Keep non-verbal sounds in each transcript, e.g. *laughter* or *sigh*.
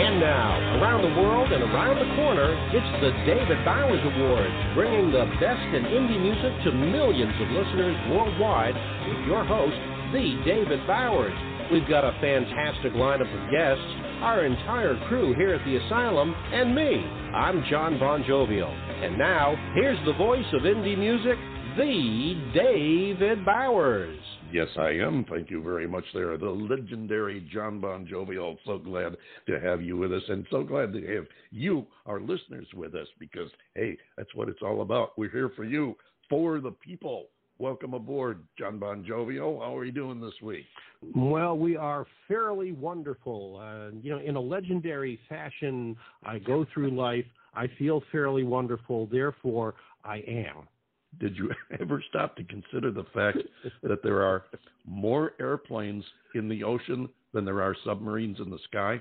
And now, around the world and around the corner, it's the David Bowers Awards, bringing the best in indie music to millions of listeners worldwide with your host, the David Bowers. We've got a fantastic lineup of guests, our entire crew here at the Asylum, and me. I'm John Bon Jovial. And now, here's the voice of indie music, the David Bowers. Yes, I am. Thank you very much there. The legendary John Bon Jovial. So glad to have you with us and so glad to have you, our listeners, with us because, hey, that's what it's all about. We're here for you, for the people. Welcome aboard, John Bon Jovial. How are you doing this week? Well, we are fairly wonderful. Uh, you know, in a legendary fashion, I go through life. I feel fairly wonderful. Therefore, I am did you *laughs* ever stop to consider the fact that there are more airplanes in the ocean than there are submarines in the sky?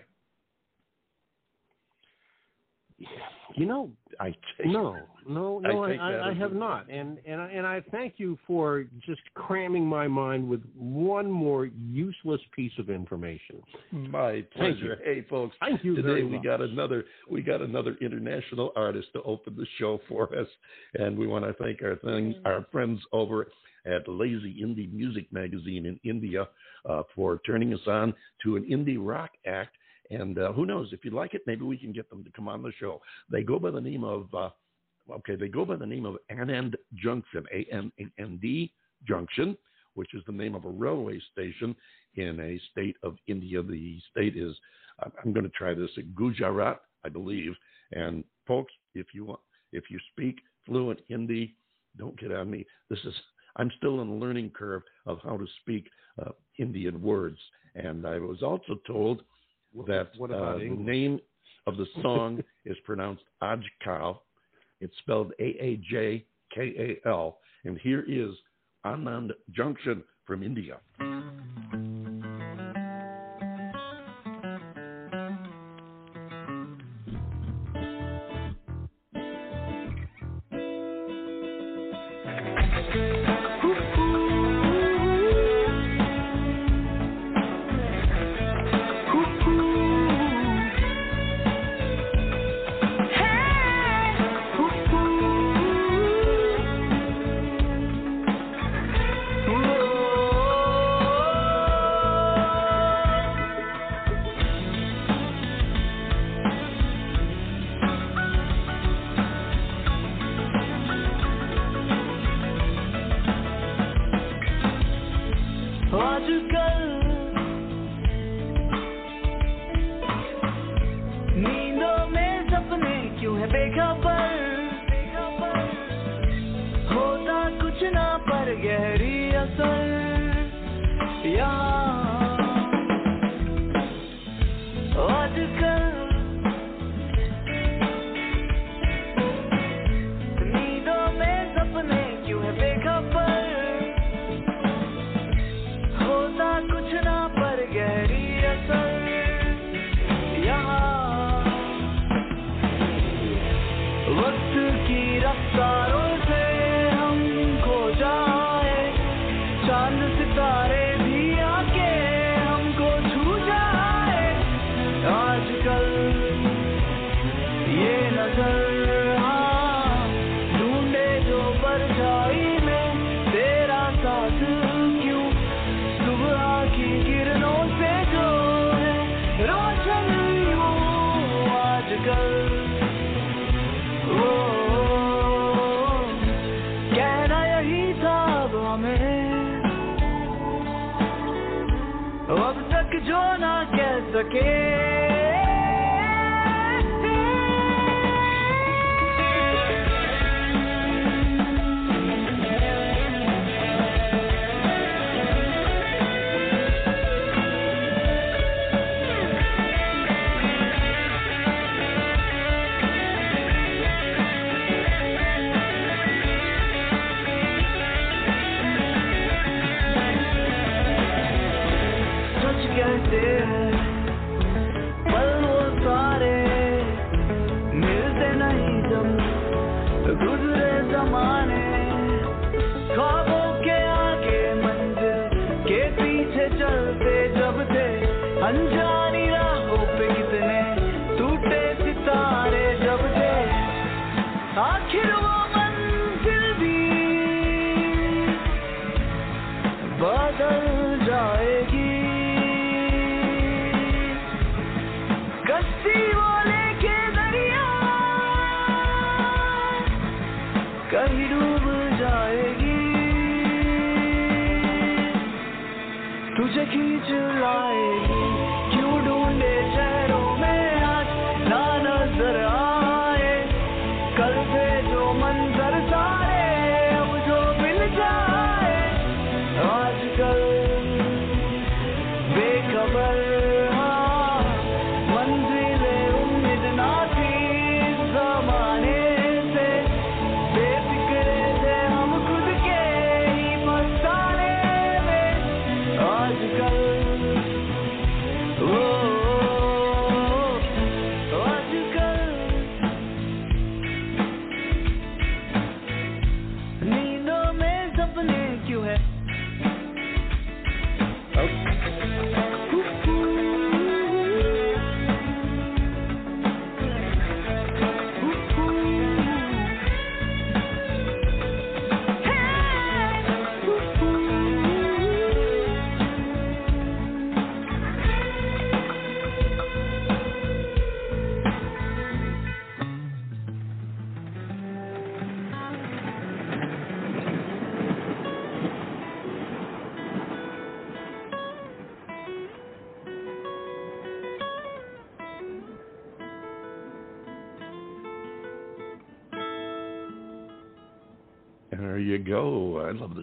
You know, *laughs* I no, no, no, I, I, I have not, and and I, and I thank you for just cramming my mind with one more useless piece of information. My pleasure. Hey, folks. Thank you. Today we got another we got another international artist to open the show for us, and we want to thank our thing our friends over at Lazy Indie Music Magazine in India uh, for turning us on to an indie rock act and uh, who knows, if you like it, maybe we can get them to come on the show. They go by the name of, uh, okay, they go by the name of Anand Junction, A N N D Junction, which is the name of a railway station in a state of India. The state is, I'm going to try this, Gujarat, I believe. And folks, if you want, if you speak fluent Hindi, don't get on me. This is, I'm still in a learning curve of how to speak uh, Indian words. And I was also told that what uh, the name of the *laughs* song is pronounced Aajkal. It's spelled A A J K A L. And here is Anand Junction from India. तुझे खींच लाएगी क्यों ढूंढे जाए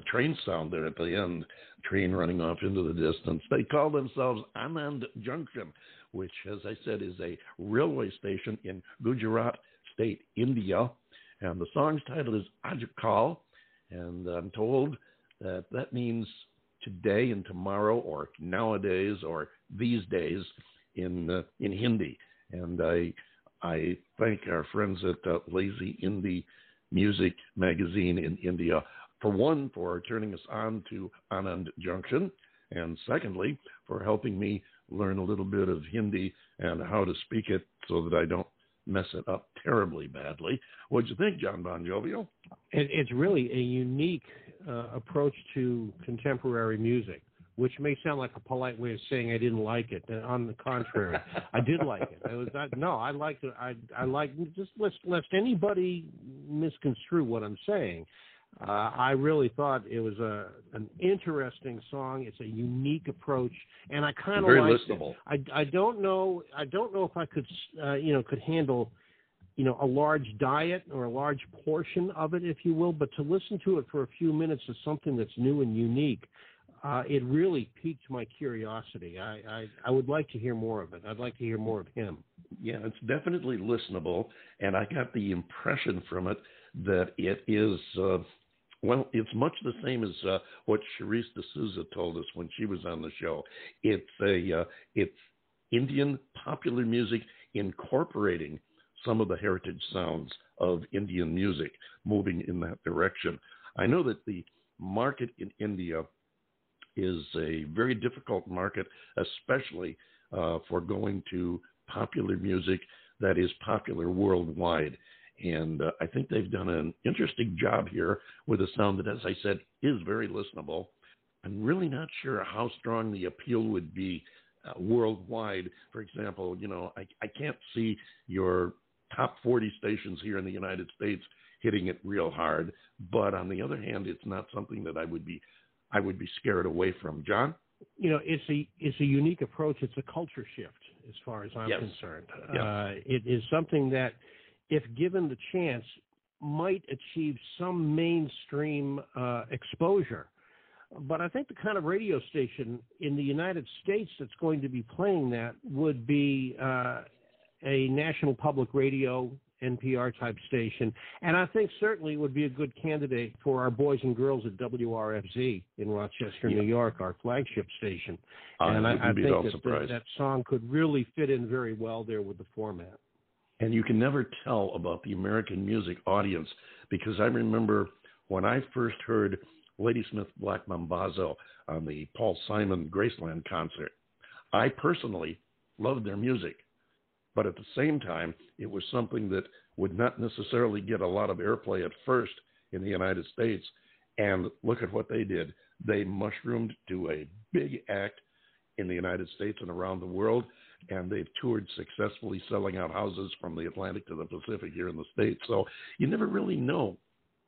train sound there at the end, train running off into the distance. They call themselves Anand Junction, which, as I said, is a railway station in Gujarat state, India. And the song's title is Aajkal, and I'm told that that means today and tomorrow, or nowadays, or these days in uh, in Hindi. And I I thank our friends at uh, Lazy Indie Music Magazine in India for one, for turning us on to Anand Junction, and secondly, for helping me learn a little bit of Hindi and how to speak it so that I don't mess it up terribly badly. What'd you think, John Bon Jovial? It, it's really a unique uh, approach to contemporary music, which may sound like a polite way of saying I didn't like it. On the contrary, I did like it. I was I, no, I liked it. I I like just lest lest anybody misconstrue what I'm saying. Uh, I really thought it was a an interesting song. It's a unique approach, and I kind of like listenable. it. I I don't know I don't know if I could uh, you know could handle you know a large diet or a large portion of it, if you will. But to listen to it for a few minutes is something that's new and unique. Uh, it really piqued my curiosity. I, I I would like to hear more of it. I'd like to hear more of him. Yeah, it's definitely listenable, and I got the impression from it that it is. Uh, well, it's much the same as uh, what Cherise D'Souza told us when she was on the show. It's a uh, it's Indian popular music incorporating some of the heritage sounds of Indian music, moving in that direction. I know that the market in India is a very difficult market, especially uh, for going to popular music that is popular worldwide. And uh, I think they've done an interesting job here with a sound that, as I said, is very listenable. I'm really not sure how strong the appeal would be uh, worldwide. For example, you know, I, I can't see your top 40 stations here in the United States hitting it real hard. But on the other hand, it's not something that I would be I would be scared away from. John? You know, it's a it's a unique approach. It's a culture shift as far as I'm yes. concerned. Uh, it is something that if given the chance, might achieve some mainstream uh, exposure. But I think the kind of radio station in the United States that's going to be playing that would be uh, a national public radio NPR type station. And I think certainly would be a good candidate for our boys and girls at WRFZ in Rochester, yeah. New York, our flagship station. and I, I think that, that, that song could really fit in very well there with the format. And you can never tell about the American music audience because I remember when I first heard Ladysmith Black Mambazo on the Paul Simon Graceland concert, I personally loved their music. But at the same time, it was something that would not necessarily get a lot of airplay at first in the United States. And look at what they did. They mushroomed to a big act in the United States and around the world and they've toured successfully selling out houses from the Atlantic to the Pacific here in the States. So you never really know.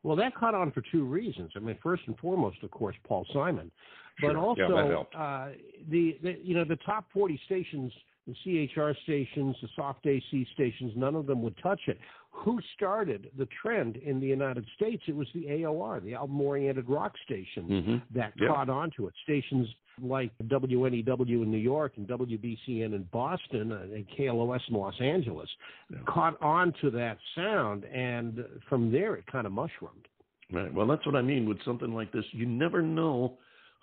Well, that caught on for two reasons. I mean, first and foremost, of course, Paul Simon, but sure. also yeah, uh, the, the you know the top forty stations, the CHR stations, the soft AC stations, none of them would touch it. who started the trend in the United States? It was the AOR, the album-oriented rock station, mm-hmm. that yeah. caught on to it. Stations like WNEW in New York and WBCN in Boston and KLOS in Los Angeles yeah. caught on to that sound, and from there it kind of mushroomed. Right. Well, that's what I mean with something like this. You never know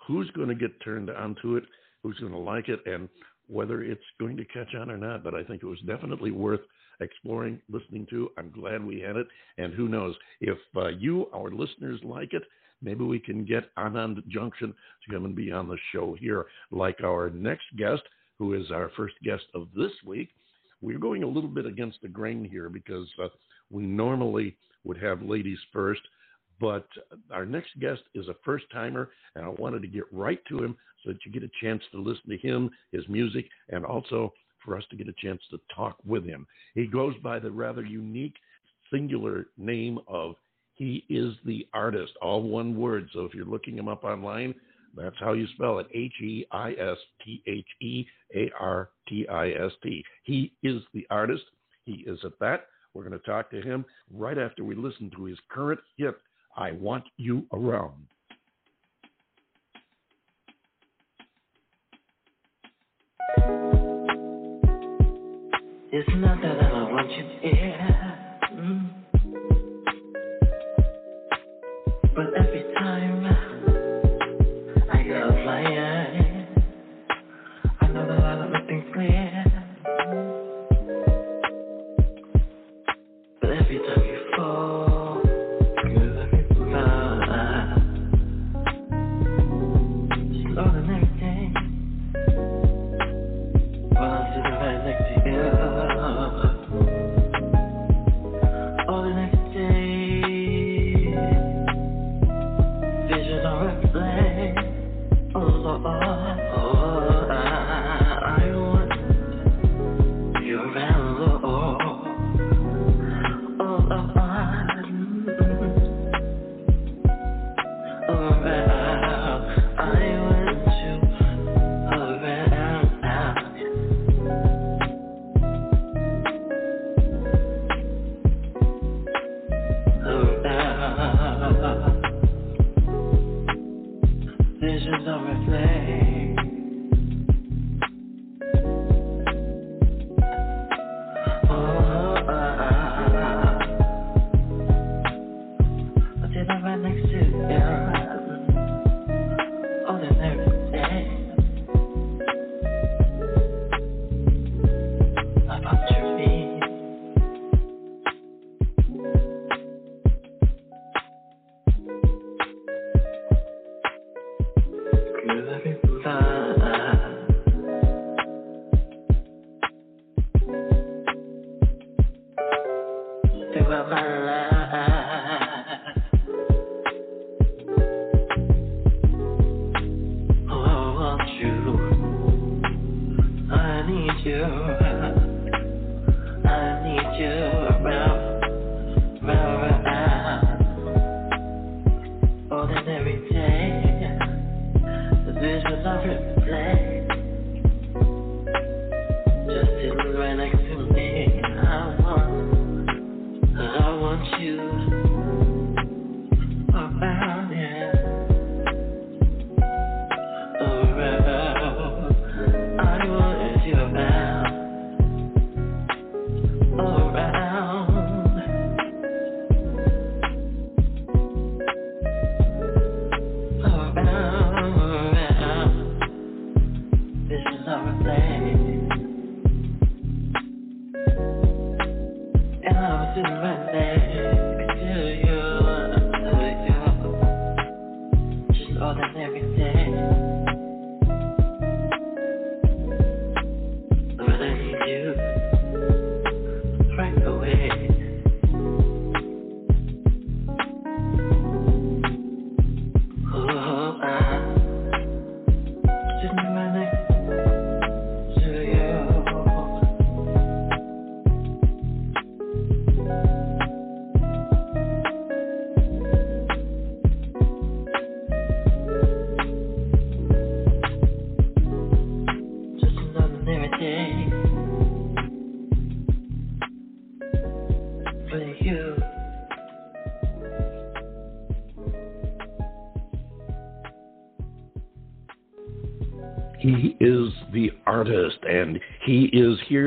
who's going to get turned onto it, who's going to like it, and whether it's going to catch on or not. But I think it was definitely worth exploring, listening to. I'm glad we had it. And who knows, if uh, you, our listeners, like it, maybe we can get Anand Junction to come and be on the show here, like our next guest, who is our first guest of this week. We're going a little bit against the grain here because uh, we normally would have ladies first. But our next guest is a first timer, and I wanted to get right to him so that you get a chance to listen to him, his music, and also for us to get a chance to talk with him. He goes by the rather unique singular name of He is the Artist, all one word. So if you're looking him up online, that's how you spell it H E I S T H E A R T I S T. He is the artist. He is at that. We're going to talk to him right after we listen to his current hit, I Want You Around. It's not that I don't want you here.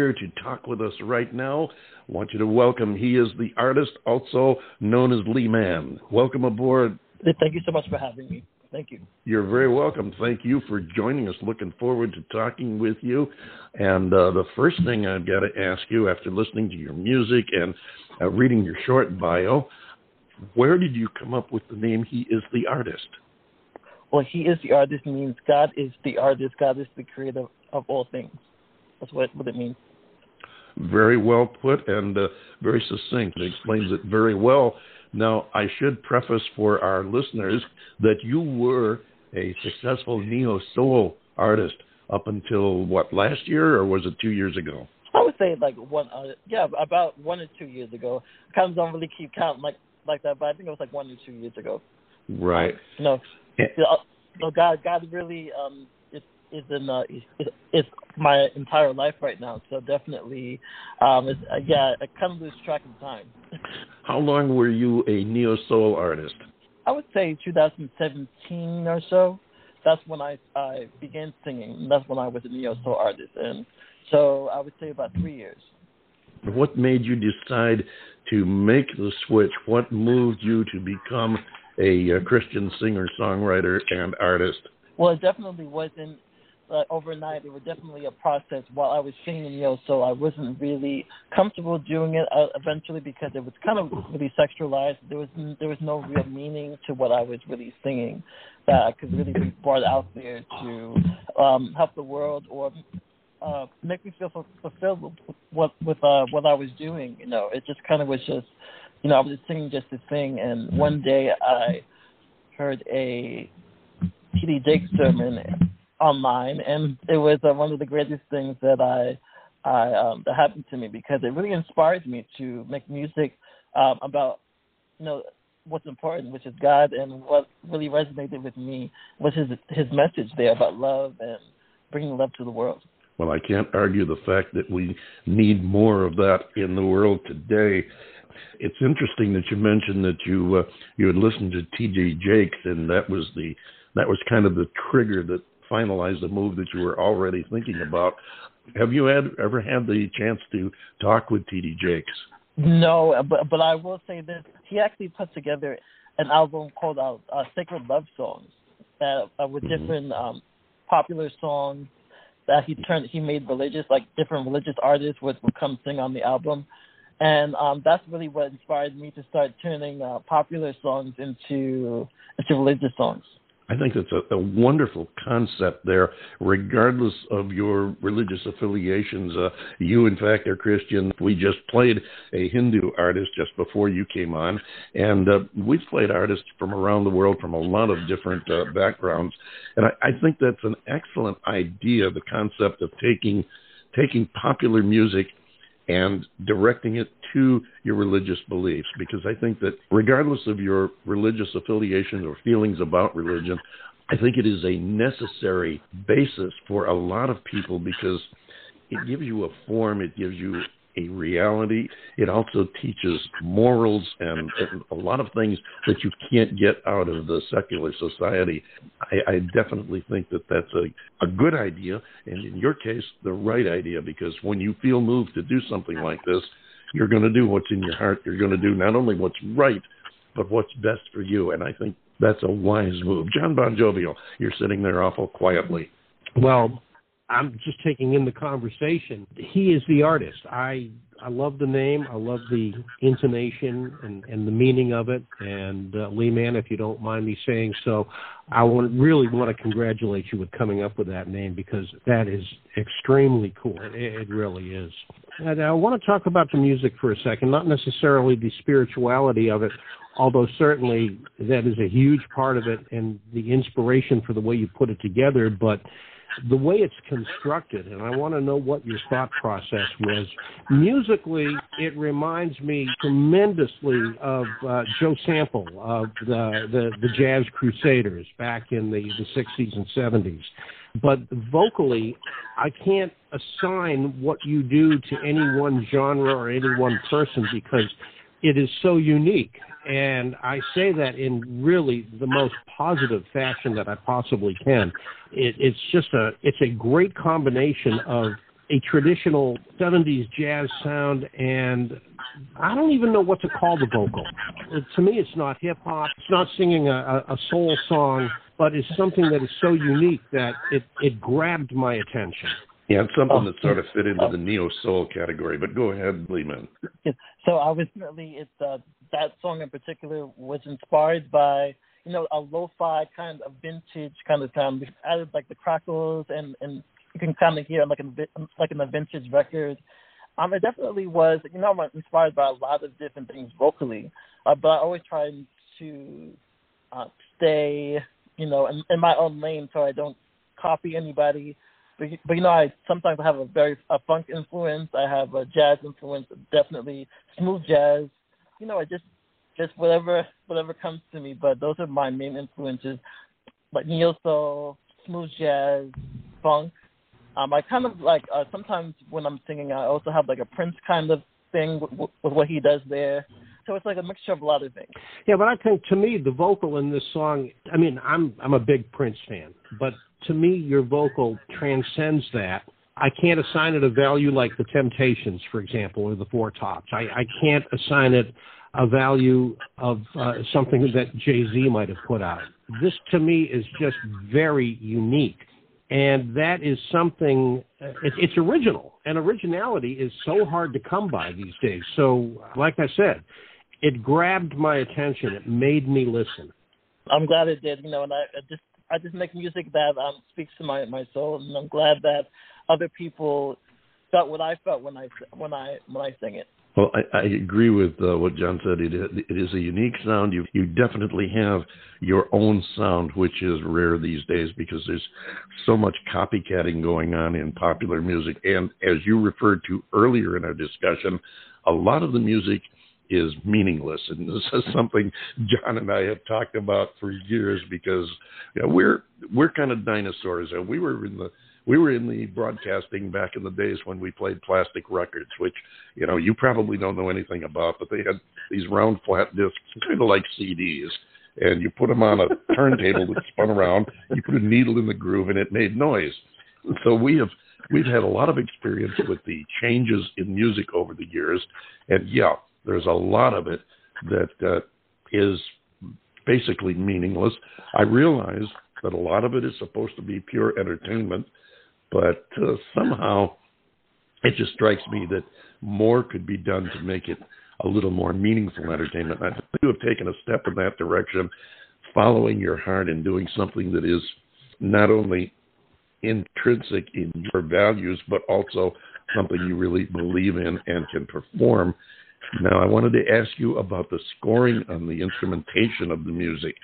Here to talk with us right now. I want you to welcome. He is the artist, also known as Lee Man. Welcome aboard. Thank you so much for having me. Thank you. You're very welcome. Thank you for joining us. Looking forward to talking with you. And uh, the first thing I've got to ask you after listening to your music and uh, reading your short bio, where did you come up with the name He is the Artist? Well, He is the Artist means God is the artist, God is the creator of all things. That's what, what it means. Very well put and uh, very succinct. It explains it very well. Now, I should preface for our listeners that you were a successful neo soul artist up until what last year, or was it two years ago? I would say like one, uh, yeah, about one or two years ago. I kind of don't really keep count like like that, but I think it was like one or two years ago. Right. Uh, no, no, God, God really um, is in uh, is, is my entire life right now. So definitely, um, it's, uh, yeah, I kind of lose track of time. How long were you a neo soul artist? I would say 2017 or so. That's when I I began singing. That's when I was a neo soul artist, and so I would say about three years. What made you decide to make the switch? What moved you to become a, a Christian singer, songwriter, and artist? Well, it definitely wasn't uh, overnight. It was definitely a process while I was singing neo so I wasn't really comfortable doing it uh, eventually because it was kind of really sexualized. There was there was no real meaning to what I was really singing that I could really be brought out there to um, help the world or uh, make me feel fulfilled with what with uh, what I was doing. You know, it just kind of was just, you know, I was just singing just to sing. And one day I heard a T.D. Jakes sermon online, and it was uh, one of the greatest things that I I um, that happened to me because it really inspired me to make music um, about you know what's important, which is God, and what really resonated with me was his his message there about love and bringing love to the world. Well, I can't argue the fact that we need more of that in the world today. It's interesting that you mentioned that you uh, you had listened to T.D. Jakes, and that was the that was kind of the trigger that finalized the move that you were already thinking about. Have you had ever had the chance to talk with T.D. Jakes? No, but but I will say this: he actually put together an album called uh, uh, Sacred Love Songs that uh, with mm-hmm. different um, popular songs that he turned he made religious like different religious artists would, would come sing on the album and um that's really what inspired me to start turning uh, popular songs into into religious songs I think that's a, a, wonderful concept there, regardless of your religious affiliations. Uh, you, in fact, are Christian. We just played a Hindu artist just before you came on, and uh, we've played artists from around the world from a lot of different uh, backgrounds. And I, I think that's an excellent idea, the concept of taking taking popular music and directing it to your religious beliefs. Because I think that regardless of your religious affiliation or feelings about religion, I think it is a necessary basis for a lot of people because it gives you a form, it gives you a reality. It also teaches morals and, and, a lot of things that you can't get out of the secular society. I, I definitely think that that's a, a good idea, and in your case, the right idea, because when you feel moved to do something like this, you're going to do what's in your heart. You're going to do not only what's right, but what's best for you. And I think that's a wise move. John Bon Jovial, you're sitting there awful quietly. Well, I'm just taking in the conversation. He is the artist. I I love the name. I love the intonation and, and the meaning of it. And uh, Lee Man, if you don't mind me saying so, I want, really want to congratulate you with coming up with that name because that is extremely cool. It, it really is. And I want to talk about the music for a second, not necessarily the spirituality of it, although certainly that is a huge part of it and the inspiration for the way you put it together. But the way it's constructed, and I want to know what your thought process was. Musically, it reminds me tremendously of uh, Joe Sample of the, the, the Jazz Crusaders back in the, the 60s and 70s. But vocally, I can't assign what you do to any one genre or any one person because it is so unique and I say that in really the most positive fashion that I possibly can. It, it's just a it's a great combination of a traditional 70s jazz sound and I don't even know what to call the vocal. To me, it's not hip hop. It's not singing a, a soul song, but it's something that is so unique that it, it grabbed my attention. Yeah, it's something oh. that sort of fit into the neo soul category. But go ahead, Lehman. So really it's uh, that song in particular was inspired by you know a lo-fi kind of vintage kind of sound. We added like the crackles and and you can kind of hear like in like in a vintage record. Um, it definitely was. You know, I'm inspired by a lot of different things vocally, uh, but I always try to uh, stay, you know, in, in my own lane so I don't copy anybody but, but you know, I sometimes I have a very a funk influence. I have a jazz influence, definitely smooth jazz. You know, I just just whatever whatever comes to me. But those are my main influences, like neo soul, smooth jazz, funk. Um, I kind of like uh, sometimes when I'm singing, I also have like a Prince kind of thing with, with what he does there. So it's like a mixture of a lot of things. Yeah, but I think to me the vocal in this song. I mean, I'm I'm a big Prince fan, but to me, your vocal transcends that. I can't assign it a value like the Temptations, for example, or the Four Tops. I, I can't assign it a value of uh, something that Jay Z might have put out. This to me is just very unique. And that is something, uh, it, it's original. And originality is so hard to come by these days. So, like I said, it grabbed my attention. It made me listen. I'm glad it did. You know, and I, I just I just make music that um, speaks to my my soul, and I'm glad that other people felt what I felt when I when I when I sing it. Well, I, I agree with uh, what John said. It, it is a unique sound. You you definitely have your own sound, which is rare these days because there's so much copycatting going on in popular music. And as you referred to earlier in our discussion, a lot of the music is meaningless. And this is *laughs* something John and I have talked about for years because you know, we're we're kind of dinosaurs, and we were in the we were in the broadcasting back in the days when we played plastic records, which you know you probably don't know anything about, but they had these round flat discs, kind of like CDs. And you put them on a turntable that spun around. You put a needle in the groove, and it made noise. So we have we've had a lot of experience with the changes in music over the years, and yeah, there's a lot of it that uh, is basically meaningless. I realize that a lot of it is supposed to be pure entertainment, but uh, somehow it just strikes me that more could be done to make it a little more meaningful entertainment. I think you have taken a step in that direction, following your heart and doing something that is not only intrinsic in your values, but also something you really believe in and can perform now, I wanted to ask you about the scoring on the instrumentation of the music.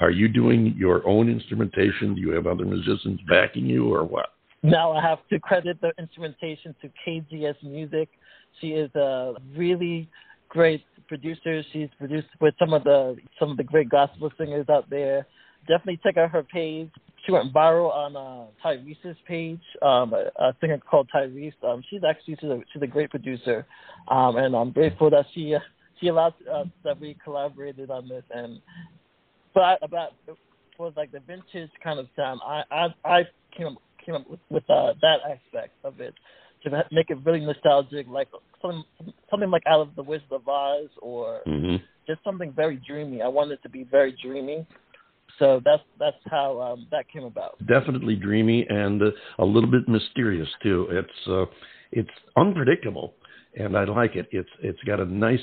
Are you doing your own instrumentation? Do you have other musicians backing you, or what? Now I have to credit the instrumentation to KGS Music. She is a really great producer. She's produced with some of the some of the great gospel singers out there. Definitely check out her page she went viral on uh, Tyrese's page, um, a, a singer called Tyrese. Um, she's actually she's a, she's a great producer, um, and I'm grateful that she uh, she allowed uh, that we collaborated on this. And but about for like the vintage kind of sound, I I, I came up, came up with, with uh, that aspect of it to make it really nostalgic, like something something like out of the Wizard of Oz, or mm-hmm. just something very dreamy. I wanted it to be very dreamy so that's that's how um, that came about. Definitely dreamy and uh, a little bit mysterious too. It's uh, it's unpredictable, and I like it. It's it's got a nice,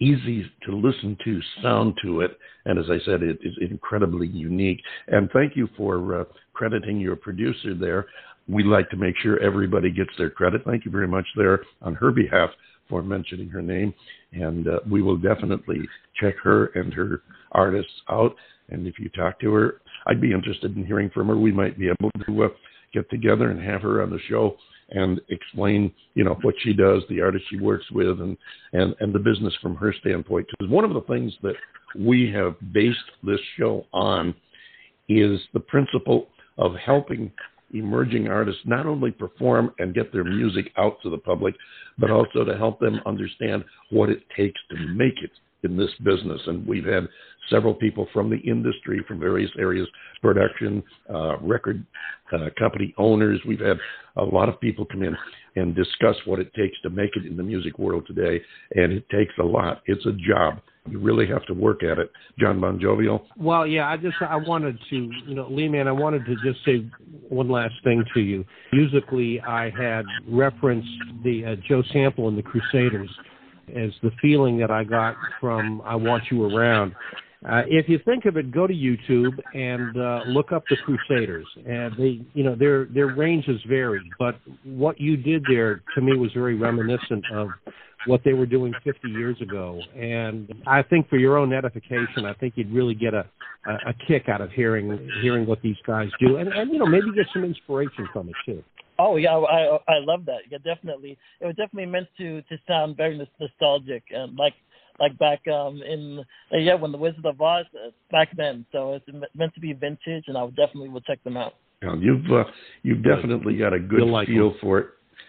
easy to listen to sound to it, and as I said, it is incredibly unique. And thank you for uh, crediting your producer there. We like to make sure everybody gets their credit. Thank you very much there on her behalf for mentioning her name, and uh, we will definitely check her and her artists out. And if you talk to her, I'd be interested in hearing from her. We might be able to uh, get together and have her on the show and explain, you know, what she does, the artists she works with, and and and the business from her standpoint. Because one of the things that we have based this show on is the principle of helping emerging artists not only perform and get their music out to the public, but also to help them understand what it takes to make it in this business. And we've had several people from the industry, from various areas, production, uh, record uh, company owners. We've had a lot of people come in and discuss what it takes to make it in the music world today. And it takes a lot. It's a job. You really have to work at it. John Bon Jovial. Well, yeah, I just I wanted to, you know, Lee man, I wanted to just say one last thing to you. Musically, I had referenced the uh, Joe Sample and the Crusaders as the feeling that I got from "I Want You Around." Uh, if you think of it, go to YouTube and uh, look up the Crusaders, and they, you know, their their ranges vary, but what you did there to me was very reminiscent of what they were doing 50 years ago. And I think for your own edification, I think you'd really get a, a, a kick out of hearing hearing what these guys do, and, and you know maybe get some inspiration from it too. Oh yeah, I I love that. Yeah, definitely. It was definitely meant to to sound very nostalgic and like like back um in uh, yeah when the Wizard of Oz uh, back then. So it's meant to be vintage, and I would definitely will check them out. Yeah, you've uh, you've definitely got a good like feel them. for it,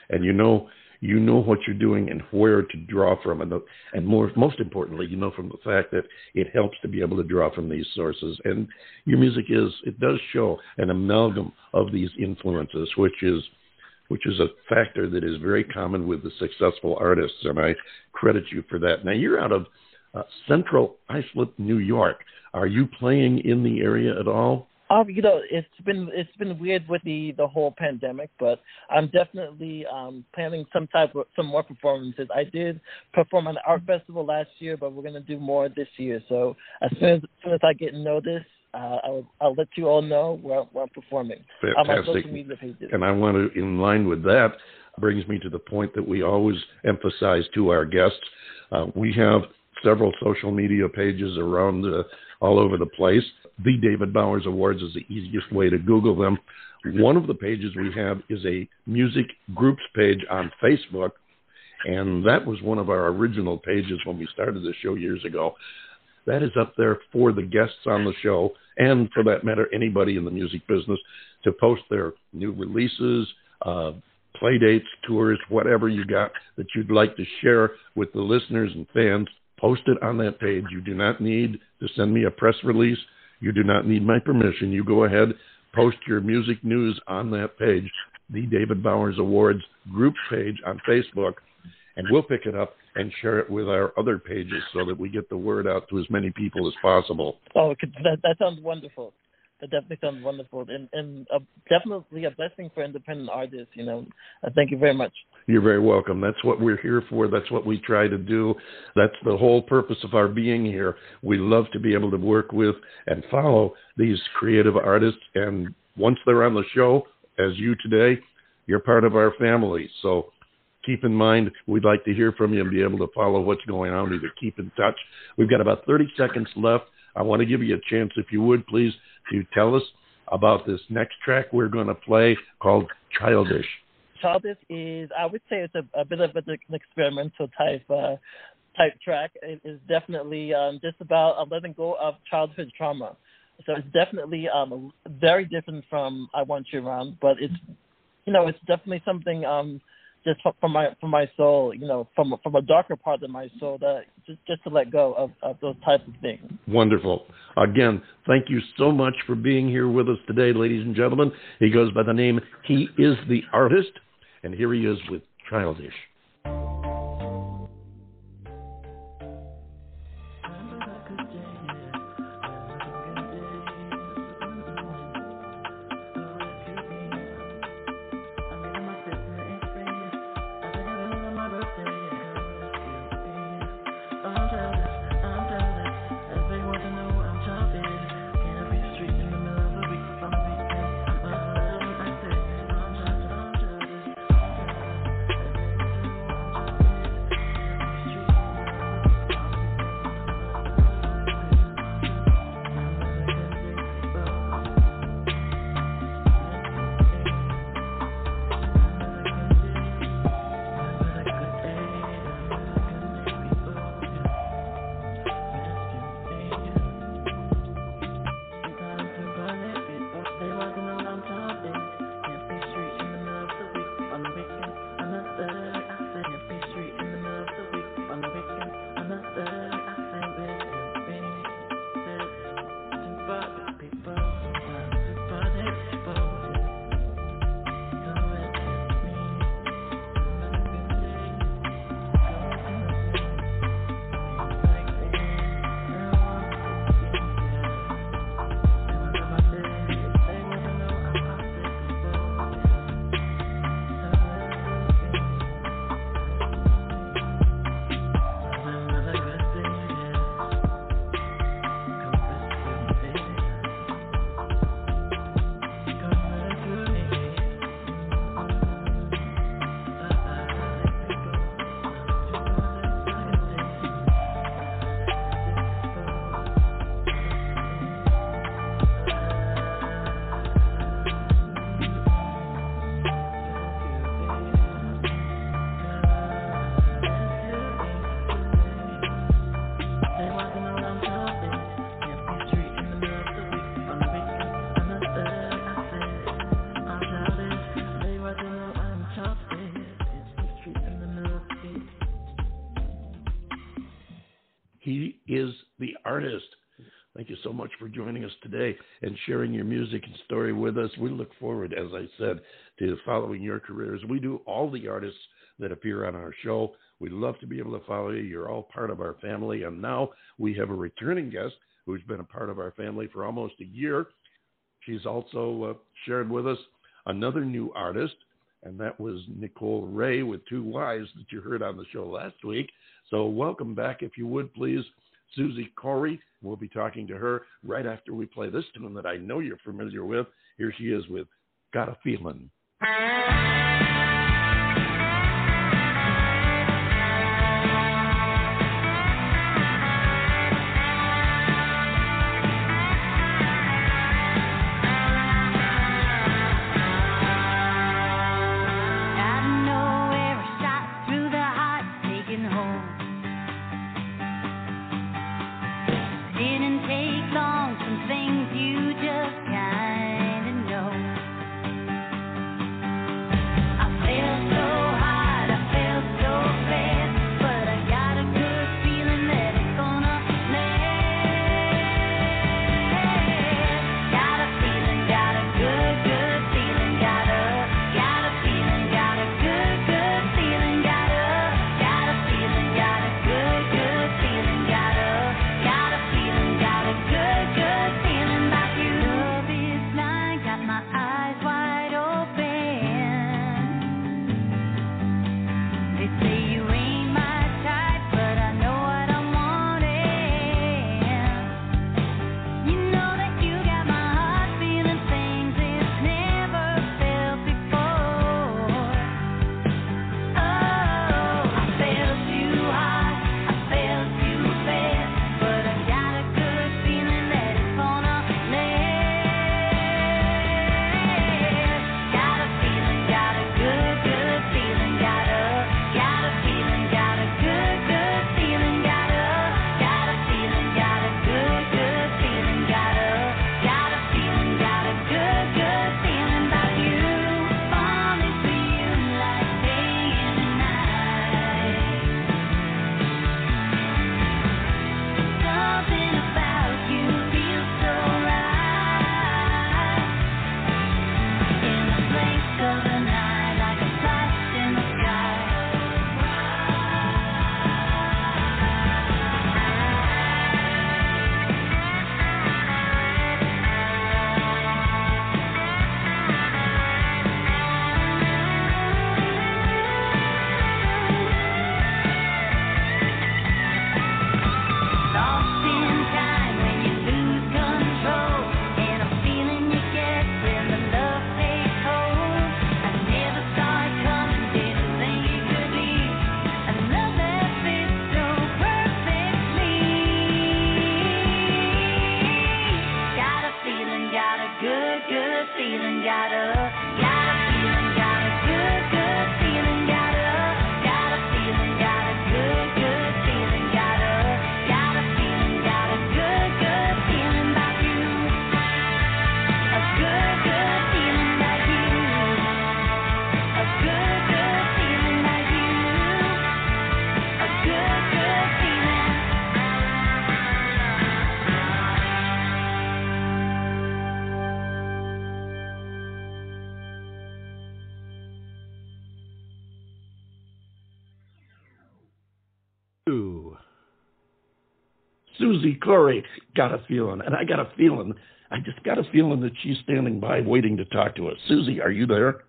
and you know you know what you're doing and where to draw from, and the, and more most importantly, you know from the fact that it helps to be able to draw from these sources. And your music is it does show an amalgam of these influences, which is which is a factor that is very common with the successful artists, and I credit you for that. Now, you're out of uh, Central Islip, New York. Are you playing in the area at all? Um, you know, it's been it's been weird with the the whole pandemic, but I'm definitely um planning some type of some more performances. I did perform on the art festival last year, but we're gonna do more this year. So as soon as, as soon as I get notice, uh, I'll, I'll let you all know where, where I'm performing Fantastic. on my media pages. And I want to, in line with that, brings me to the point that we always emphasize to our guests. Uh, we have several social media pages around uh, all over the place. The David Bowers Awards is the easiest way to Google them. One of the pages we have is a music groups page on Facebook, and that was one of our original pages when we started the show years ago. That is up there for the guests on the show, and for that matter, anybody in the music business to post their new releases, uh, play dates, tours, whatever you got that you'd like to share with the listeners and fans. Post it on that page. You do not need to send me a press release. You do not need my permission. You go ahead, post your music news on that page, the David Bowers Awards group page on Facebook, and we'll pick it up and share it with our other pages so that we get the word out to as many people as possible. Oh, that, that sounds wonderful. That definitely sounds wonderful, and and a, definitely a blessing for independent artists. You know, uh, thank you very much. You're very welcome. That's what we're here for. That's what we try to do. That's the whole purpose of our being here. We love to be able to work with and follow these creative artists, and once they're on the show, as you today, you're part of our family. So keep in mind, we'd like to hear from you and be able to follow what's going on, either keep in touch. We've got about 30 seconds left. I want to give you a chance, if you would, please, to tell us about this next track we're going to play called Childish. Childish is, I would say, it's a, a bit of an experimental type uh, type track. It is definitely um, just about letting go of childhood trauma. So it's definitely um, very different from I Want You Around, but it's you know it's definitely something um, just from my from my soul, you know, from from a darker part of my soul, that just just to let go of, of those types of things. Wonderful. Again, thank you so much for being here with us today, ladies and gentlemen. He goes by the name He is the Artist, and here he is with Childish. For joining us today and sharing your music and story with us. We look forward, as I said, to following your careers. We do all the artists that appear on our show. We'd love to be able to follow you. You're all part of our family. And now we have a returning guest who's been a part of our family for almost a year. She's also uh, shared with us another new artist, and that was Nicole Rayy with two Y's that you heard on the show last week. So welcome back, if you would please, Suzy Kory. We'll be talking to her right after we play this tune that I know you're familiar with. Here she is with Got a Feeling. Suzy Kory got a feeling, and I got a feeling, I just got a feeling that she's standing by waiting to talk to us. Suzy, are you there?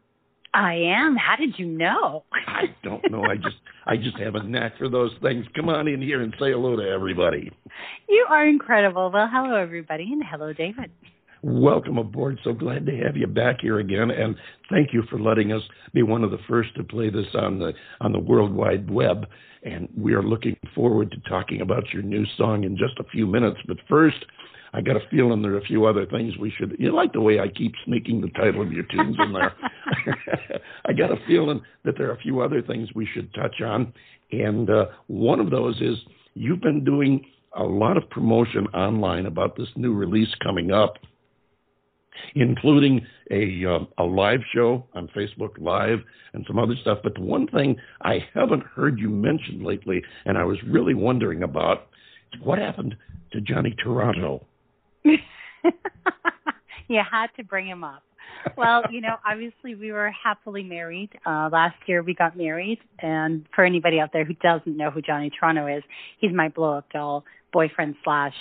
I am. How did you know? *laughs* I don't know. I just I just have a knack for those things. Come on in here and say hello to everybody. You are incredible. Well, hello everybody and hello David. Welcome aboard. So glad to have you back here again and thank you for letting us be one of the first to play this on the on the World Wide Web and we are looking forward to talking about your new song in just a few minutes. But first, I got a feeling there are a few other things we should. You like the way I keep sneaking the title of your tunes in there. *laughs* *laughs* I got a feeling that there are a few other things we should touch on, and uh, one of those is you've been doing a lot of promotion online about this new release coming up including a uh, a live show on Facebook Live and some other stuff. But the one thing I haven't heard you mention lately, and I was really wondering about, what happened to Johnny Toronto? *laughs* you had to bring him up. Well, you know, obviously we were happily married. Uh last year we got married and for anybody out there who doesn't know who Johnny Toronto is, he's my blow up doll boyfriend slash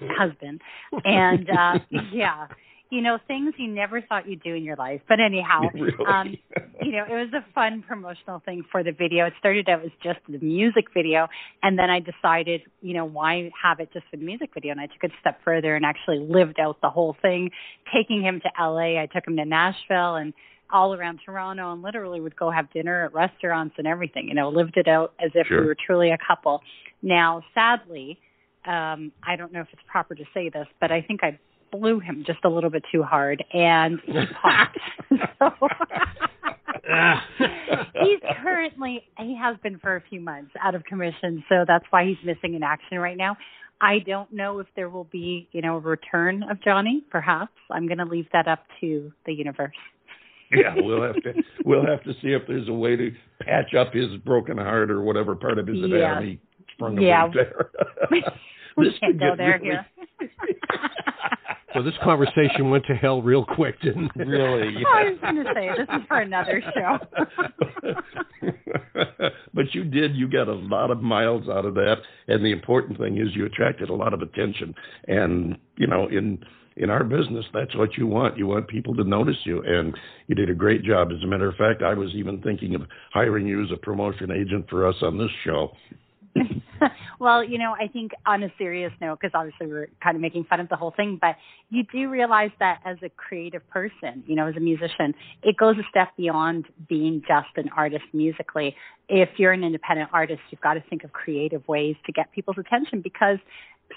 husband. And uh *laughs* yeah you know, things you never thought you'd do in your life. But anyhow, *laughs* really? um, you know, it was a fun promotional thing for the video. It started out as just the music video, and then I decided, you know, why have it just for the music video? And I took it a step further and actually lived out the whole thing, taking him to LA. I took him to Nashville and all around Toronto and literally would go have dinner at restaurants and everything, you know, lived it out as if sure. we were truly a couple. Now, sadly, um, I don't know if it's proper to say this, but I think I blew him just a little bit too hard, and he *laughs* popped. *laughs* so *laughs* he's currently he has been for a few months out of commission, so that's why he's missing in action right now. I don't know if there will be, you know, a return of Johnny. Perhaps I'm going to leave that up to the universe. yeah, we'll have to we'll have to see if there's a way to patch up his broken heart or whatever part of his Yeah. anatomy sprung a Yeah. there. we This can't go there really- here. So this conversation went to hell real quick, didn't it? Really? *laughs* Oh, I was going to say this is for another show. *laughs* but you did. You got a lot of miles out of that, and the important thing is you attracted a lot of attention. And you know, in in our business, that's what you want. You want people to notice you, and you did a great job. As a matter of fact, I was even thinking of hiring you as a promotion agent for us on this show. *laughs* *laughs* well, you know, I think on a serious note, because obviously we're kind of making fun of the whole thing, but you do realize that as a creative person, you know, as a musician, it goes a step beyond being just an artist musically. If you're an independent artist, you've got to think of creative ways to get people's attention because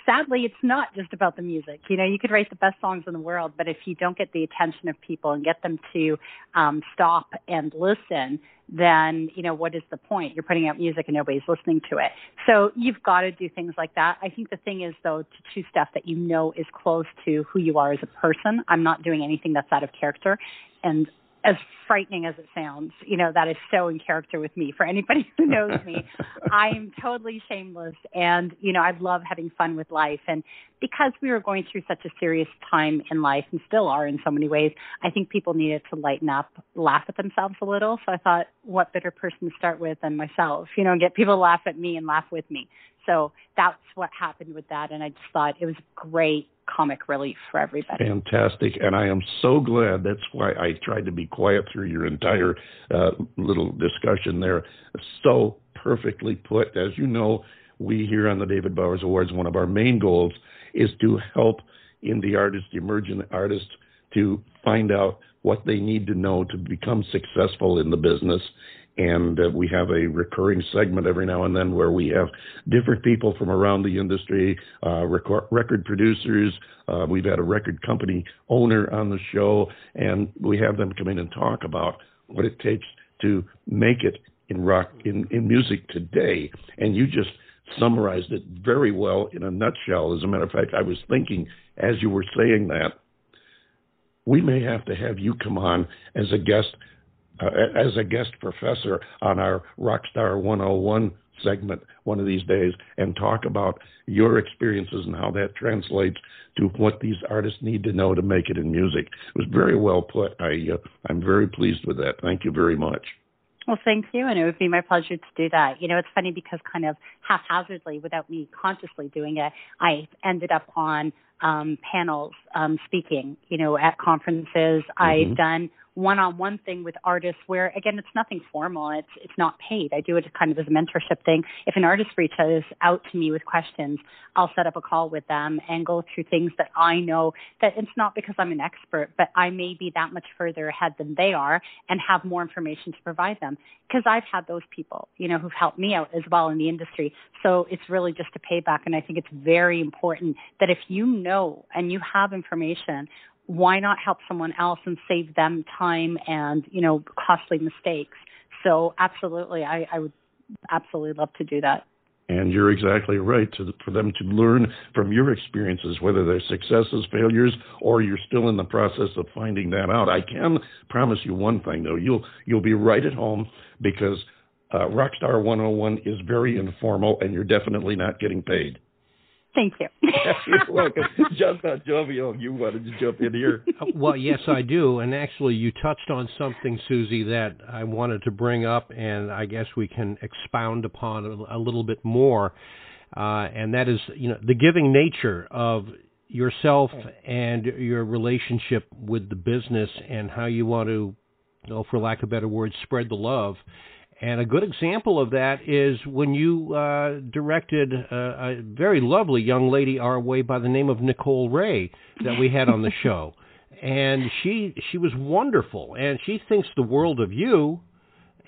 sadly it's not just about the music. You know you could write the best songs in the world but if you don't get the attention of people and get them to um stop and listen then you know what is the point? You're putting out music and nobody's listening to it. So you've got to do things like that. I think the thing is though to choose stuff that you know is close to who you are as a person. I'm not doing anything that's out of character. And as frightening as it sounds, you know, that is so in character with me. For anybody *laughs* who knows me, *laughs* I am totally shameless and, you know, I love having fun with life. And because we were going through such a serious time in life and still are in so many ways, I think people needed to lighten up, laugh at themselves a little. So I thought, what better person to start with than myself, you know, and get people to laugh at me and laugh with me. So that's what happened with that. And I just thought it was great comic relief for everybody. Fantastic, and I am so glad. That's why I tried to be quiet through your entire uh, little discussion there. So perfectly put. As you know, we here on the David Bowers Awards, one of our main goals is to help indie artists, emerging artists, to find out what they need to know to become successful in the business. And uh, we have a recurring segment every now and then where we have different people from around the industry, uh, record, record producers. Uh, we've had a record company owner on the show, and we have them come in and talk about what it takes to make it in rock in, in music today. And you just summarized it very well in a nutshell. As a matter of fact, I was thinking as you were saying that, we may have to have you come on as a guest uh, as a guest professor on our Rockstar 101 segment one of these days and talk about your experiences and how that translates to what these artists need to know to make it in music. It was very well put. I uh, I'm very pleased with that. Thank you very much. Well, thank you, and it would be my pleasure to do that. You know, it's funny because kind of haphazardly, without me consciously doing it, I ended up on um, panels um, speaking. You know, at conferences, Mhm. I've done one-on-one thing with artists where again it's nothing formal. It's it's not paid. I do it kind of as a mentorship thing. If an artist reaches out to me with questions i'll set up a call with them and go through things that i know that it's not because i'm an expert but i may be that much further ahead than they are and have more information to provide them. Because i've had those people you know who've helped me out as well in the industry. So it's really just a payback and i think it's very important that if you know and you have information why not help someone else and save them time and you know costly mistakes so absolutely i, I would absolutely love to do that And you're exactly right to, for them to learn from your experiences, whether they're successes, failures, or you're still in the process of finding that out. I can promise you one thing though, you'll you'll be right at home because uh, Rockstar 101 is very informal, and you're definitely not getting paid. Thank you. *laughs* You're welcome. John Bon Jovial, you wanted to jump in here. *laughs* well, yes, I do. And actually, you touched on something, Suzy, that I wanted to bring up, and I guess we can expound upon a, a little bit more. Uh, and that is, you know, the giving nature of yourself and your relationship with the business and how you want to, you know, for lack of better words, spread the love. And a good example of that is when you uh, directed a, a, very lovely young lady our way by the name of Nicole Rayy that we had on the *laughs* show, and she she was wonderful, and she thinks the world of you,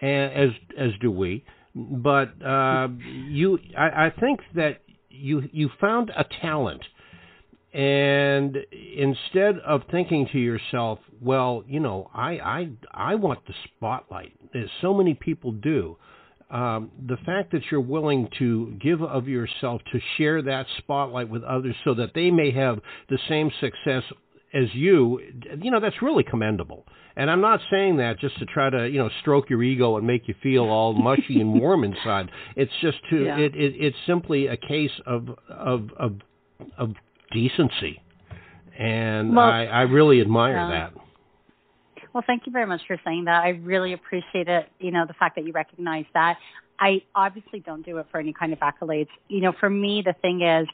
as as do we. But uh, you, I, I think that you you found a talent and instead of thinking to yourself, well, you know, I I I want the spotlight, as so many people do. Um, the fact that you're willing to give of yourself to share that spotlight with others so that they may have the same success as you, you know, that's really commendable. And I'm not saying that just to try to, you know, stroke your ego and make you feel all *laughs* mushy and warm inside. It's just to, yeah. it, it, it's simply a case of, of, of, of decency, and well, I, I really admire that. Well, thank you very much for saying that. I really appreciate it. You know, the fact that you recognize that. I obviously don't do it for any kind of accolades. You know, for me, the thing is,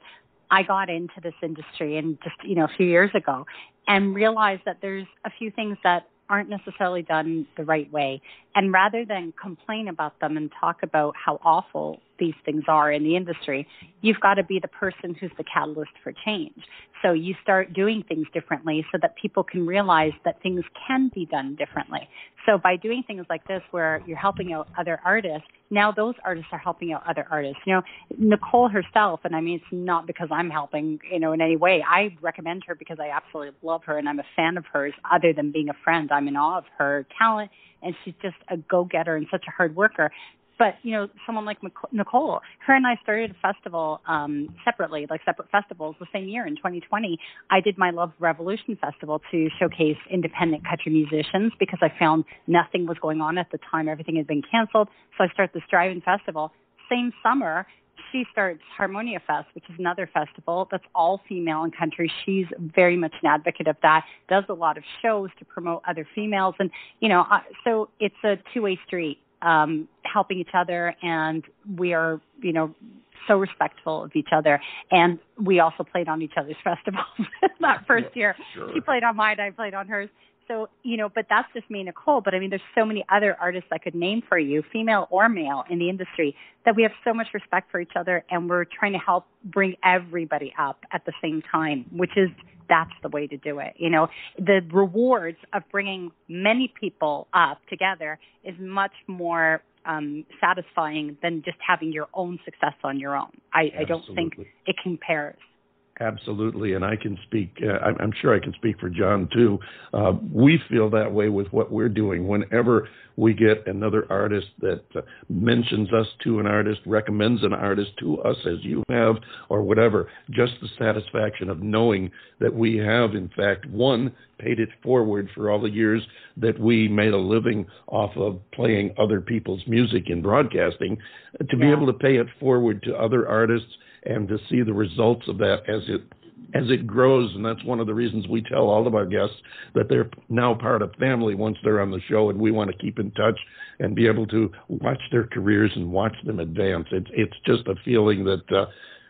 I got into this industry and just, you know, a few years ago and realized that there's a few things that aren't necessarily done the right way. And rather than complain about them and talk about how awful these things are in the industry, you've got to be the person who's the catalyst for change. So you start doing things differently so that people can realize that things can be done differently. So by doing things like this where you're helping out other artists, now those artists are helping out other artists. You know, Nicole herself, and I mean, it's not because I'm helping, you know, in any way. I recommend her because I absolutely love her and I'm a fan of hers. Other than being a friend, I'm in awe of her talent and she's just a go-getter and such a hard worker. But you know, someone like Nicole, her and I started a festival um, separately, like separate festivals, the same year in 2020. I did my Love Revolution festival to showcase independent country musicians because I found nothing was going on at the time; everything had been canceled. So I started the Striving Festival. Same summer, she starts Harmonia Fest, which is another festival that's all female in country. She's very much an advocate of that. Does a lot of shows to promote other females, and you know, so it's a two-way street um, helping each other, and we are, you know, so respectful of each other. And we also played on each other's *laughs* festivals *laughs* that first year. Sure. She played on mine, I played on hers. So, you know, but that's just me, Nicole. But I mean, there's so many other artists I could name for you, female or male, in the industry, that we have so much respect for each other, and we're trying to help bring everybody up at the same time, which is that's the way to do it. You know, the rewards of bringing many people up together is much more um, satisfying than just having your own success on your own. I, I don't think it compares. Absolutely, and I can speak. Uh, I'm sure I can speak for John too. Uh, we feel that way with what we're doing. Whenever we get another artist that uh, mentions us to an artist, recommends an artist to us, as you have, or whatever, just the satisfaction of knowing that we have, in fact, one paid it forward for all the years that we made a living off of playing other people's music in broadcasting, to yeah. be able to pay it forward to other artists and to see the results of that as it as it grows. And that's one of the reasons we tell all of our guests that they're now part of family once they're on the show and we want to keep in touch and be able to watch their careers and watch them advance. It's it's just a feeling that uh,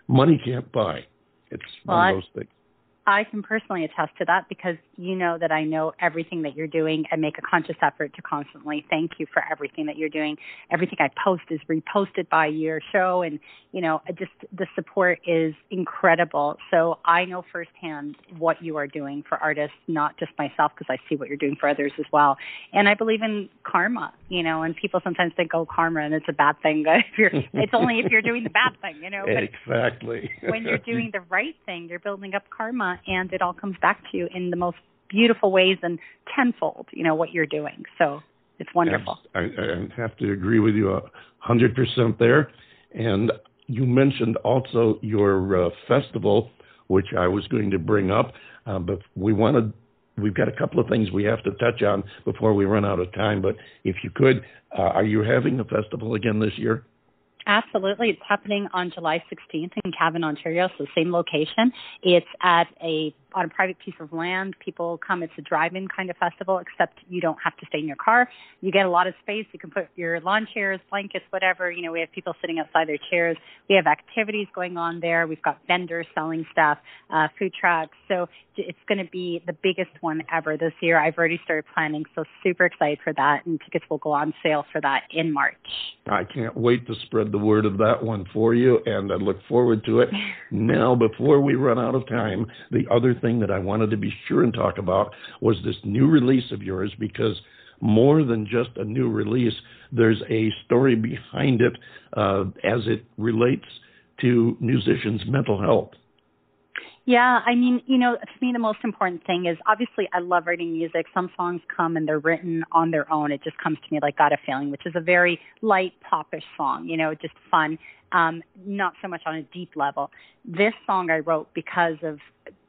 money can't buy. It's well, one of those things I can personally attest to that because you know that I know everything that you're doing and make a conscious effort to constantly thank you for everything that you're doing. Everything I post is reposted by your show and you know, just the support is incredible. So I know firsthand what you are doing for artists, not just myself because I see what you're doing for others as well. And I believe in karma, you know, and people sometimes think, oh, karma and it's a bad thing. But *laughs* if you're, it's only if you're doing the bad thing, you know. But exactly. when you're *laughs* doing the right thing, you're building up karma and it all comes back to you in the most beautiful ways and tenfold, you know, what you're doing. So it's wonderful. I, I have to agree with you a hundred percent there. And you mentioned also your uh, festival, which I was going to bring up, uh, but we wanted we've got a couple of things we have to touch on before we run out of time. But if you could, uh, are you having a festival again this year? Absolutely. It's happening on July 16th in Cavan, Ontario, so same location. It's at a on a private piece of land. People come. It's a drive-in kind of festival, except you don't have to stay in your car. You get a lot of space. You can put your lawn chairs, blankets, whatever. You know, we have people sitting outside their chairs. We have activities going on there. We've got vendors selling stuff, uh, food trucks. So it's going to be the biggest one ever this year. I've already started planning, so super excited for that. And tickets will go on sale for that in March. I can't wait to spread the word of that one for you, and I look forward to it. *laughs* now, before we run out of time, the other thing that I wanted to be sure and talk about was this new release of yours because more than just a new release, there's a story behind it uh, as it relates to musicians' mental health. Yeah, I mean, you know, to me, the most important thing is obviously I love writing music. Some songs come and they're written on their own. It just comes to me like Got a Feeling, which is a very light, popish song, you know, just fun, um, not so much on a deep level. This song I wrote because of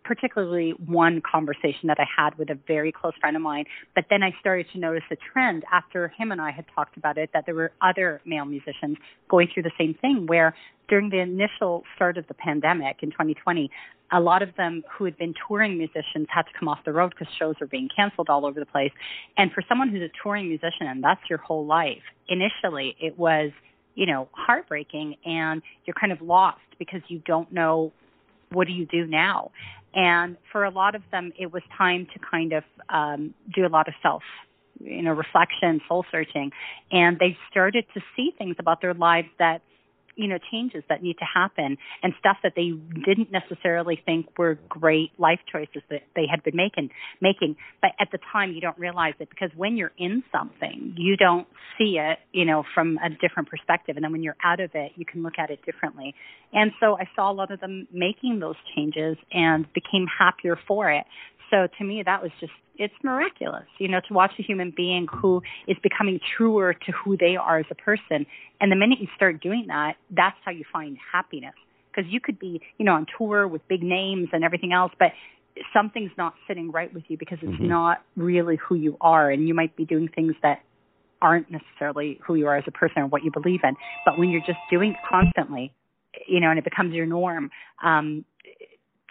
particularly one conversation that I had with a very close friend of mine. But then I started to notice a trend after him and I had talked about it that there were other male musicians going through the same thing where during the initial start of the pandemic in 2020, a lot of them who had been touring musicians had to come off the road because shows were being canceled all over the place. And for someone who's a touring musician and that's your whole life, initially it was you know, heartbreaking and you're kind of lost because you don't know what do you do now? And for a lot of them, it was time to kind of um, do a lot of self, you know, reflection, soul searching, and they started to see things about their lives that you know changes that need to happen and stuff that they didn't necessarily think were great life choices that they had been making making. But at the time you don't realize it because when you're in something you don't see it you know from a different perspective. And then when you're out of it you can look at it differently. And so i saw a lot of them making those changes and became happier for it. So to me that was just it's miraculous, you know, to watch a human being who is becoming truer to who they are as a person. And the minute you start doing that, that's how you find happiness. Because you could be, you know, on tour with big names and everything else, but something's not sitting right with you because it's mm-hmm. not really who you are. And you might be doing things that aren't necessarily who you are as a person or what you believe in. But when you're just doing it constantly, you know, and it becomes your norm, um,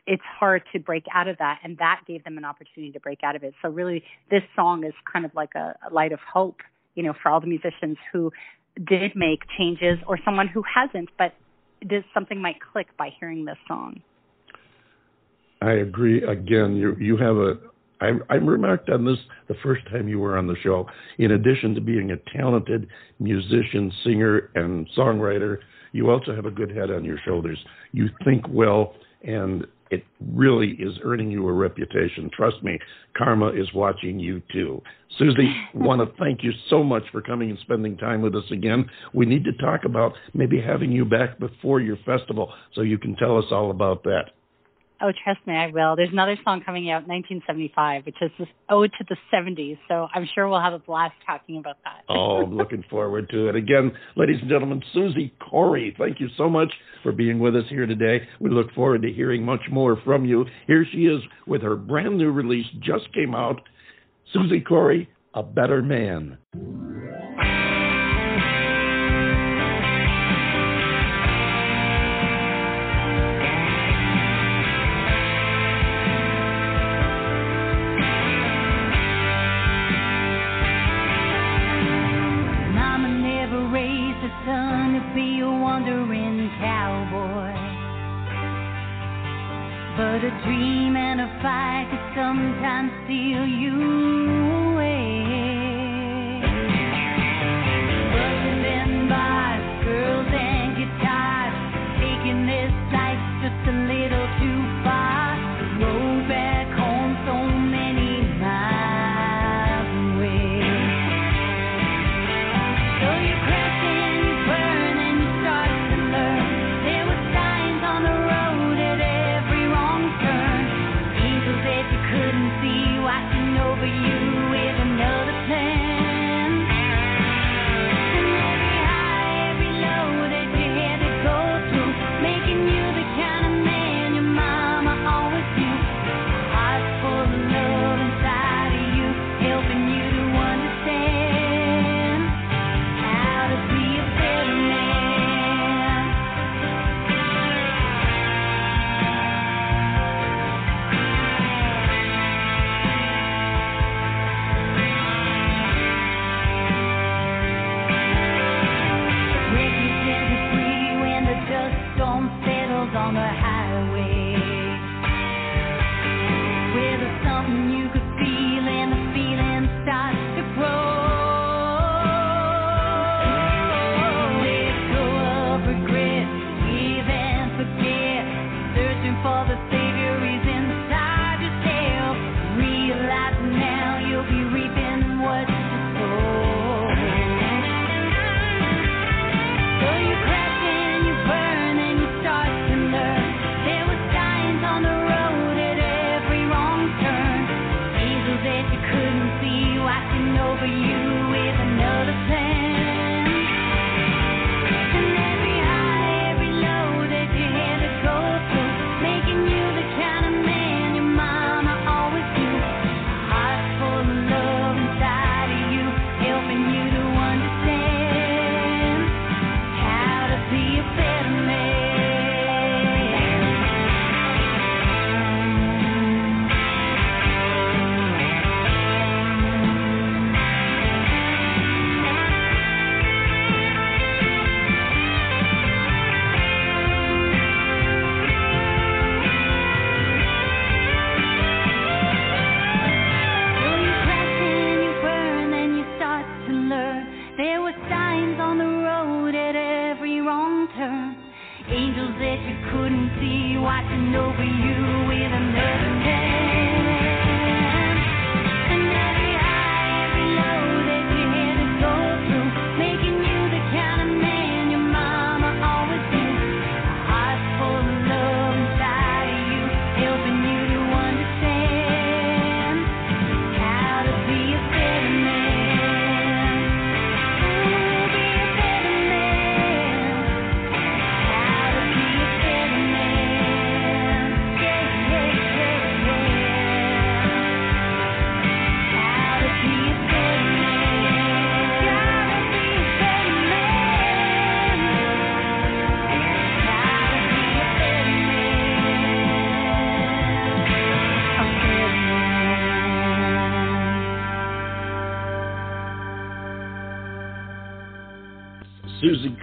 it's hard to break out of that and that gave them an opportunity to break out of it so really this song is kind of like a, a light of hope you know for all the musicians who did make changes or someone who hasn't but this something might click by hearing this song i agree again you you have a I, I remarked on this the first time you were on the show. In addition to being a talented musician, singer, and songwriter, you also have a good head on your shoulders. You think well, and it really is earning you a reputation. Trust me, karma is watching you too. Suzy, *laughs* want to thank you so much for coming and spending time with us again. We need to talk about maybe having you back before your festival so you can tell us all about that. Oh, trust me, I will. There's another song coming out 1975, which is this ode to the 70s. So I'm sure we'll have a blast talking about that. oh, I'm looking forward to it. Again, ladies and gentlemen, Suzy Kory, thank you so much for being with us here today. We look forward to hearing much more from you. Here she is with her brand new release, just came out. Suzy Kory, A Better Man. A dream and a fight could sometimes steal you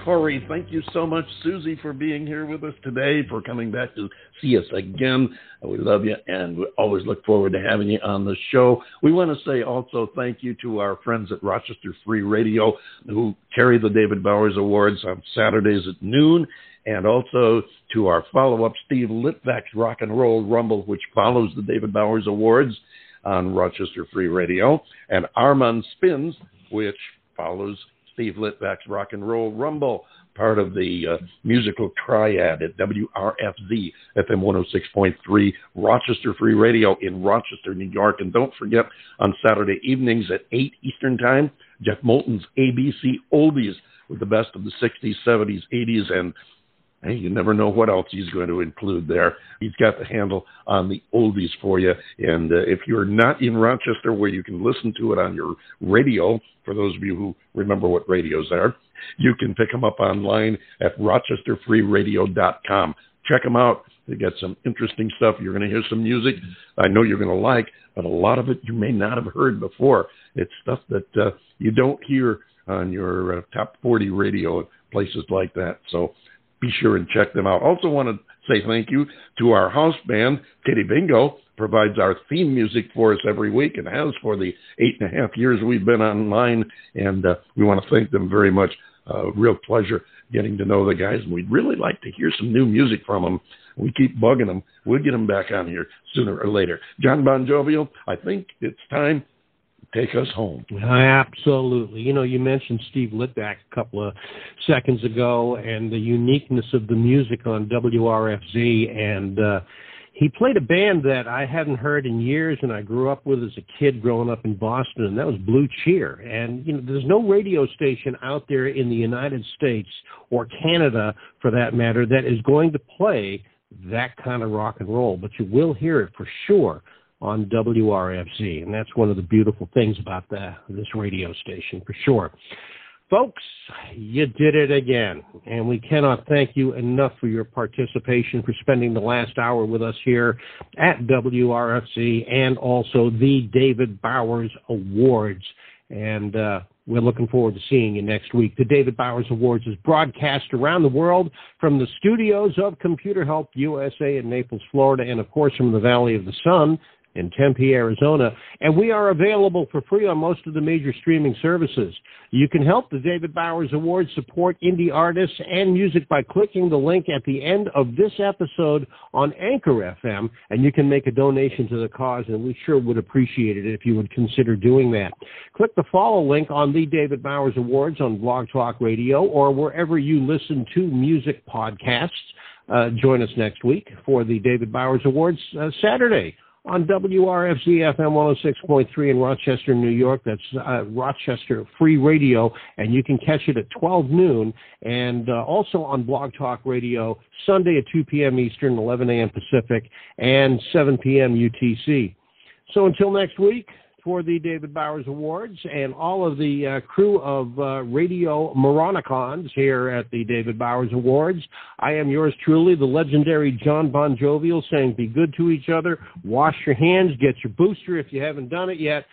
Kory, thank you so much, Suzy, for being here with us today, for coming back to see us again. We love you, and we always look forward to having you on the show. We want to say also thank you to our friends at Rochester Free Radio who carry the David Bowers Awards on Saturdays at noon, and also to our follow-up, Steve Litvak's Rock and Roll Rumble, which follows the David Bowers Awards on Rochester Free Radio, and Armand Spins, which follows Steve Litvak's Rock and Roll Rumble, part of the uh, musical triad at WRFZ FM 106.3 Rochester Free Radio in Rochester, New York. And don't forget on Saturday evenings at 8 Eastern Time, Jeff Moulton's ABC Oldies with the best of the 60s, 70s, 80s, and you never know what else he's going to include there. He's got the handle on the oldies for you. And uh, if you're not in Rochester where you can listen to it on your radio, for those of you who remember what radios are, you can pick them up online at rochesterfreeradio.com. Check them out. They got some interesting stuff. You're going to hear some music I know you're going to like, but a lot of it you may not have heard before. It's stuff that uh, you don't hear on your uh, top 40 radio places like that. So be sure and check them out. Also want to say thank you to our house band, Kitty Bingo, provides our theme music for us every week and has for the eight and a half years we've been online. And uh, we want to thank them very much. Uh, real pleasure getting to know the guys. And we'd really like to hear some new music from them. We keep bugging them. We'll get them back on here sooner or later. John Bon Jovial, I think it's time take us home. Absolutely. You know, you mentioned Steve Litvak a couple of seconds ago and the uniqueness of the music on WRFZ. And uh, he played a band that I hadn't heard in years and I grew up with as a kid growing up in Boston, and that was Blue Cheer. And, you know, there's no radio station out there in the United States or Canada, for that matter, that is going to play that kind of rock and roll, but you will hear it for sure on WRFZ, and that's one of the beautiful things about the, this radio station for sure. Folks, you did it again, and we cannot thank you enough for your participation, for spending the last hour with us here at WRFZ and also the David Bowers Awards. And uh, we're looking forward to seeing you next week. The David Bowers Awards is broadcast around the world from the studios of Computer Help USA in Naples, Florida, and of course from the Valley of the Sun in Tempe, Arizona, and we are available for free on most of the major streaming services. You can help the David Bowers Awards support indie artists and music by clicking the link at the end of this episode on Anchor FM, and you can make a donation to the cause, and we sure would appreciate it if you would consider doing that. Click the follow link on the David Bowers Awards on Blog Talk Radio or wherever you listen to music podcasts. Uh, join us next week for the David Bowers Awards uh, Saturday on WRFZ FM 106.3 in Rochester, New York. That's uh, Rochester Free Radio, and you can catch it at 12 noon, and uh, also on Blog Talk Radio Sunday at 2 p.m. Eastern, 11 a.m. Pacific, and 7 p.m. UTC. So until next week, for the David Bowers Awards and all of the uh, crew of uh, Radio Moronicons here at the David Bowers Awards. I am yours truly, the legendary John Bon Jovial, saying be good to each other, wash your hands, get your booster if you haven't done it yet,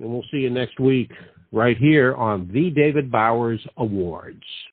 and we'll see you next week right here on the David Bowers Awards.